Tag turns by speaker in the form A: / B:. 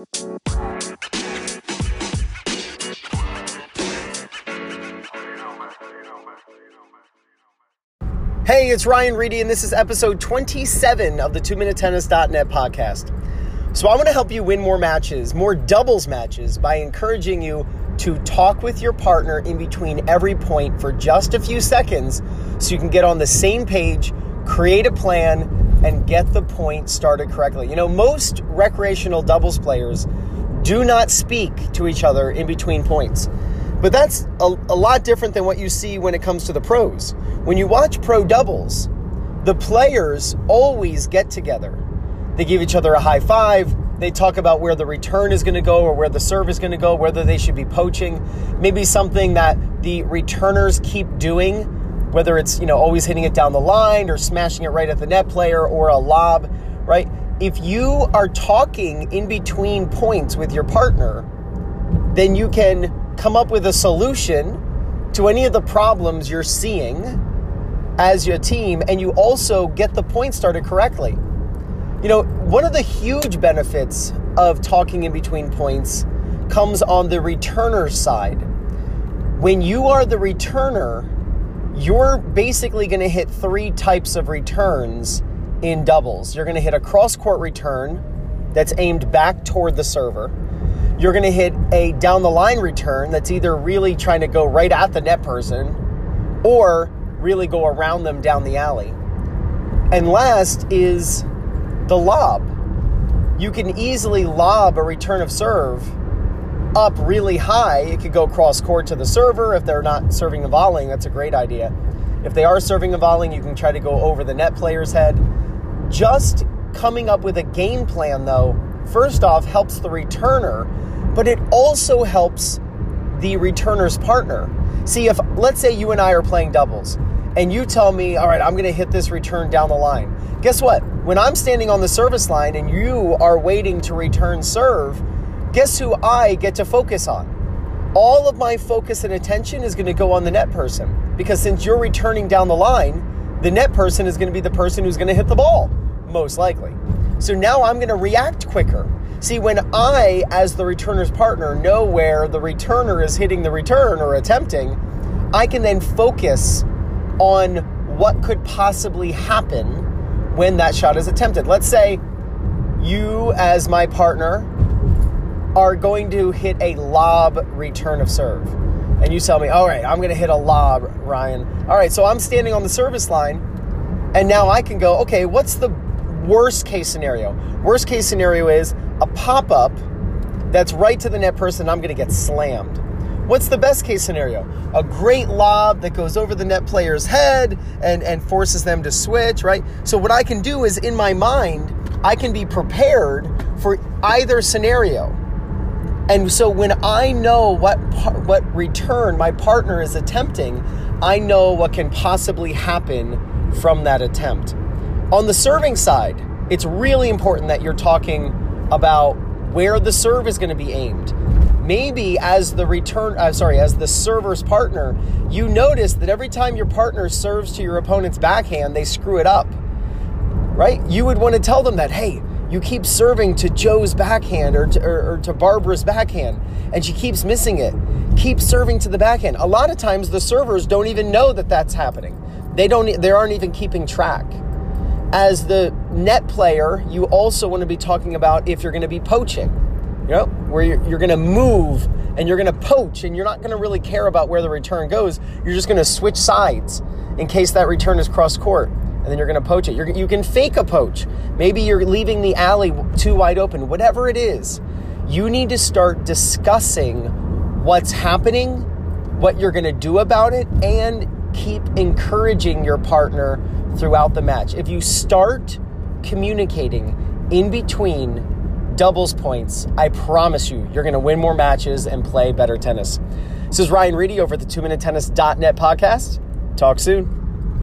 A: Hey, it's Ryan Reedy, and this is episode 27 of the 2MinuteTennis.net podcast. So, I want to help you win more matches, more doubles matches, by encouraging you to talk with your partner in between every point for just a few seconds so you can get on the same page, create a plan, and get the point started correctly. You know, most recreational doubles players do not speak to each other in between points. But that's a, a lot different than what you see when it comes to the pros. When you watch pro doubles, the players always get together. They give each other a high five. They talk about where the return is going to go or where the serve is going to go, whether they should be poaching. Maybe something that the returners keep doing, whether it's, you know, always hitting it down the line or smashing it right at the net player or a lob, right? If you are talking in between points with your partner, then you can come up with a solution to any of the problems you're seeing as your team, and you also get the point started correctly. You know, one of the huge benefits of talking in between points comes on the returner side. When you are the returner, you're basically going to hit three types of returns in doubles. You're going to hit a cross court return that's aimed back toward the server you're going to hit a down the line return that's either really trying to go right at the net person or really go around them down the alley. And last is the lob. You can easily lob a return of serve up really high. It could go cross court to the server. If they're not serving the volleying, that's a great idea. If they are serving the volleying, you can try to go over the net player's head. Just coming up with a game plan, though, first off, helps the returner but it also helps the returner's partner. See, if let's say you and I are playing doubles and you tell me, all right, I'm going to hit this return down the line. Guess what? When I'm standing on the service line and you are waiting to return serve, guess who I get to focus on? All of my focus and attention is going to go on the net person because since you're returning down the line, the net person is going to be the person who's going to hit the ball, most likely. So now I'm going to react quicker. See, when I, as the returner's partner, know where the returner is hitting the return or attempting, I can then focus on what could possibly happen when that shot is attempted. Let's say you, as my partner, are going to hit a lob return of serve. And you tell me, all right, I'm going to hit a lob, Ryan. All right, so I'm standing on the service line, and now I can go, okay, what's the worst case scenario? Worst case scenario is a pop up that's right to the net person, I'm going to get slammed. What's the best case scenario? A great lob that goes over the net player's head and, and forces them to switch, right? So, what I can do is in my mind, I can be prepared for either scenario. And so, when I know what, what return my partner is attempting, I know what can possibly happen from that attempt. On the serving side, it's really important that you're talking about where the serve is going to be aimed. Maybe as the return, uh, sorry, as the server's partner, you notice that every time your partner serves to your opponent's backhand, they screw it up. Right? You would want to tell them that, hey, you keep serving to Joe's backhand or to, or, or to Barbara's backhand, and she keeps missing it. Keep serving to the backhand. A lot of times, the servers don't even know that that's happening. They don't. They aren't even keeping track as the net player, you also want to be talking about if you're going to be poaching, you know, where you're, you're going to move and you're going to poach and you're not going to really care about where the return goes. You're just going to switch sides in case that return is cross court then you're going to poach it. You're, you can fake a poach. Maybe you're leaving the alley too wide open, whatever it is. You need to start discussing what's happening, what you're going to do about it, and keep encouraging your partner throughout the match. If you start communicating in between doubles points, I promise you, you're going to win more matches and play better tennis. This is Ryan Reedy over at the 2MinuteTennis.net podcast. Talk soon.